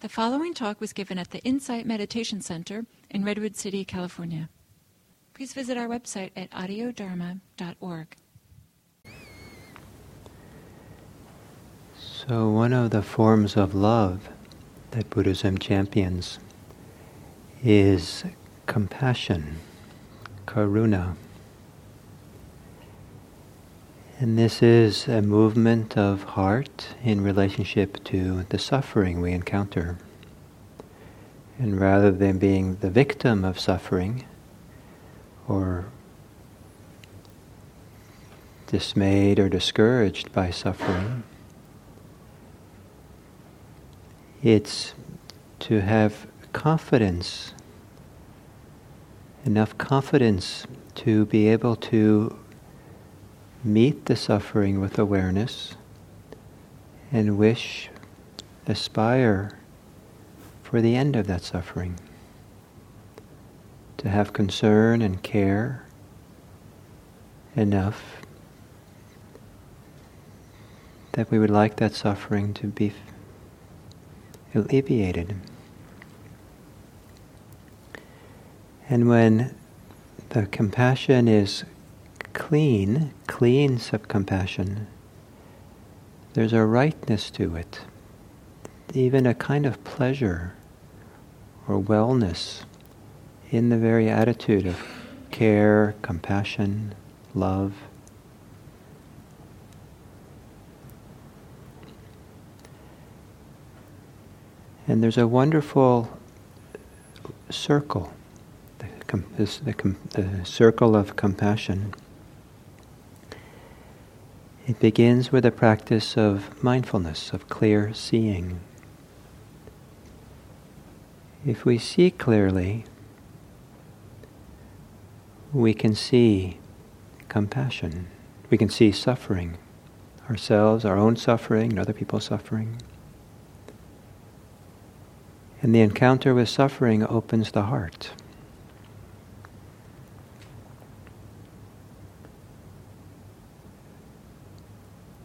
The following talk was given at the Insight Meditation Center in Redwood City, California. Please visit our website at audiodharma.org. So, one of the forms of love that Buddhism champions is compassion, karuna. And this is a movement of heart in relationship to the suffering we encounter. And rather than being the victim of suffering or dismayed or discouraged by suffering, it's to have confidence, enough confidence to be able to meet the suffering with awareness and wish, aspire for the end of that suffering. To have concern and care enough that we would like that suffering to be alleviated. And when the compassion is clean, clean compassion, there's a rightness to it, even a kind of pleasure or wellness in the very attitude of care, compassion, love. And there's a wonderful circle, the, the, the circle of compassion. It begins with a practice of mindfulness, of clear seeing. If we see clearly, we can see compassion. We can see suffering, ourselves, our own suffering, and other people's suffering. And the encounter with suffering opens the heart.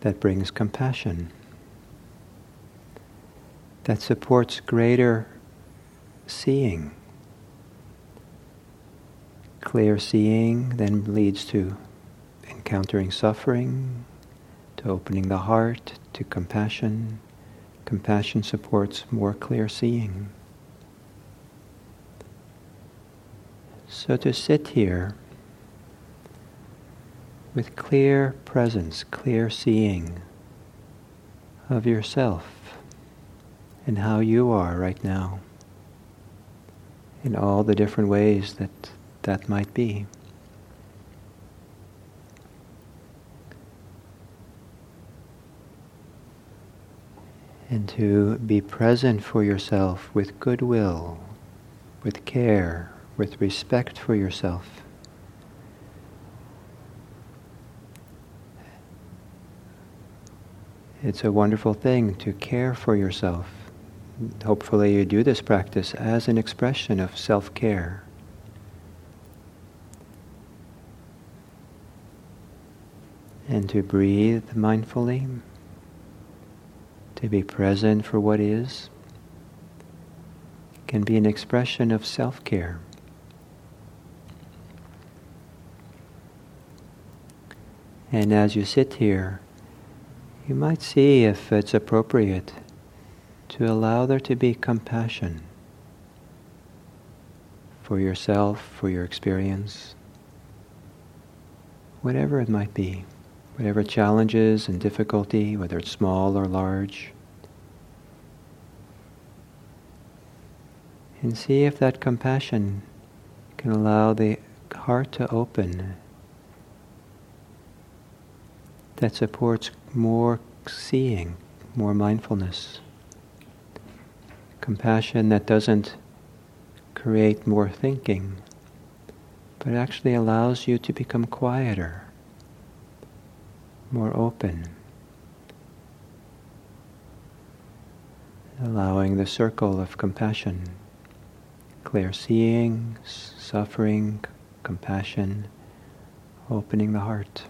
That brings compassion, that supports greater seeing. Clear seeing then leads to encountering suffering, to opening the heart, to compassion. Compassion supports more clear seeing. So to sit here with clear presence, clear seeing of yourself and how you are right now in all the different ways that that might be. And to be present for yourself with goodwill, with care, with respect for yourself. It's a wonderful thing to care for yourself. Hopefully, you do this practice as an expression of self care. And to breathe mindfully, to be present for what is, can be an expression of self care. And as you sit here, you might see if it's appropriate to allow there to be compassion for yourself, for your experience, whatever it might be, whatever challenges and difficulty, whether it's small or large. And see if that compassion can allow the heart to open that supports more seeing, more mindfulness. Compassion that doesn't create more thinking, but actually allows you to become quieter, more open. Allowing the circle of compassion, clear seeing, suffering, compassion, opening the heart.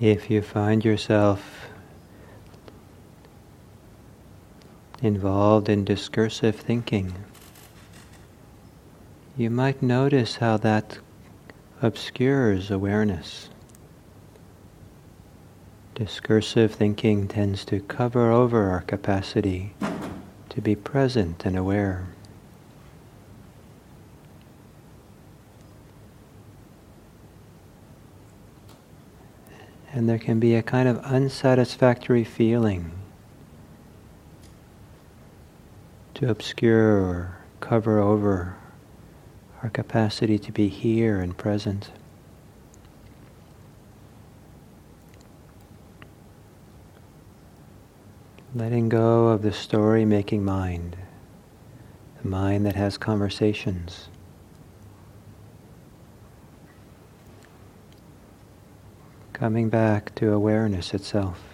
If you find yourself involved in discursive thinking, you might notice how that obscures awareness. Discursive thinking tends to cover over our capacity to be present and aware. And there can be a kind of unsatisfactory feeling to obscure or cover over our capacity to be here and present. Letting go of the story making mind, the mind that has conversations. Coming back to awareness itself.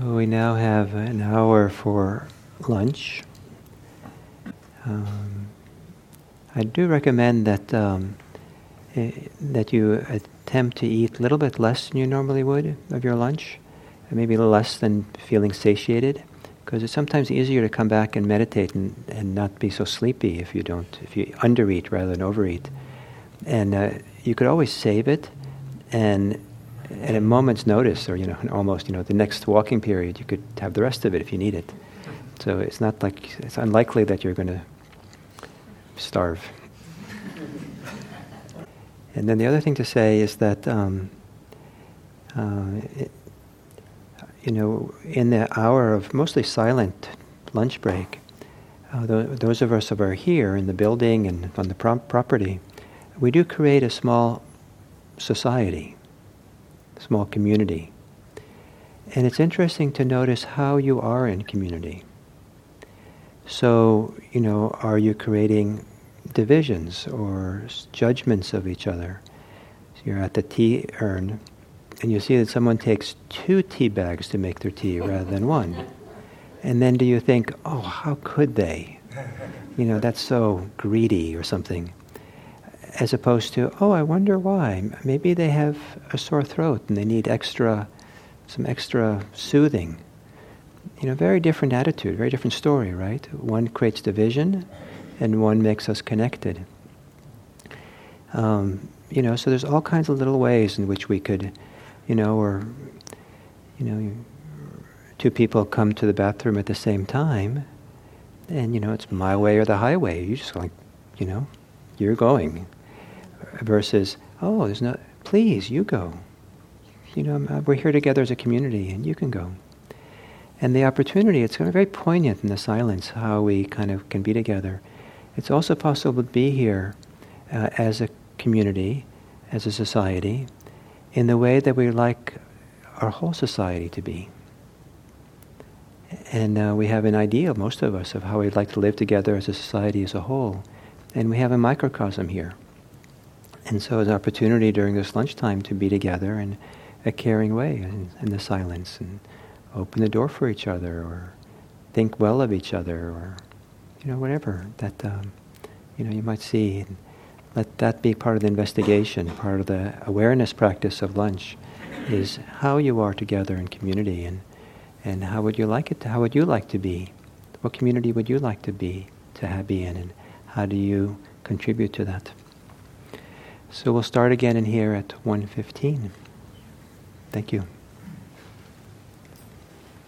We now have an hour for lunch. Um, I do recommend that um, eh, that you attempt to eat a little bit less than you normally would of your lunch, maybe a little less than feeling satiated, because it's sometimes easier to come back and meditate and, and not be so sleepy if you don't if you undereat rather than overeat, and uh, you could always save it, and at a moment's notice, or you know, almost you know, the next walking period, you could have the rest of it if you need it. So it's not like it's unlikely that you're going to starve. And then the other thing to say is that, um, uh, it, you know, in the hour of mostly silent lunch break, uh, th- those of us who are here in the building and on the pro- property, we do create a small society, small community. And it's interesting to notice how you are in community. So, you know, are you creating divisions or judgments of each other? So you're at the tea urn, and you see that someone takes two tea bags to make their tea rather than one. And then do you think, oh, how could they? You know, that's so greedy or something. As opposed to, oh, I wonder why. Maybe they have a sore throat and they need extra, some extra soothing you know, very different attitude, very different story, right? One creates division, and one makes us connected. Um, you know, so there's all kinds of little ways in which we could, you know, or, you know, two people come to the bathroom at the same time, and you know, it's my way or the highway. You just like, you know, you're going, versus, oh, there's no, please, you go. You know, we're here together as a community, and you can go and the opportunity, it's kind of very poignant in the silence how we kind of can be together. It's also possible to be here uh, as a community, as a society, in the way that we like our whole society to be. And uh, we have an ideal, most of us, of how we'd like to live together as a society as a whole. And we have a microcosm here. And so it's an opportunity during this lunchtime to be together in a caring way in, in the silence and open the door for each other or think well of each other or you know whatever that um, you know you might see. Let that be part of the investigation part of the awareness practice of lunch is how you are together in community and and how would you like it to, how would you like to be? What community would you like to be to be in and how do you contribute to that so we'll start again in here at 1.15 thank you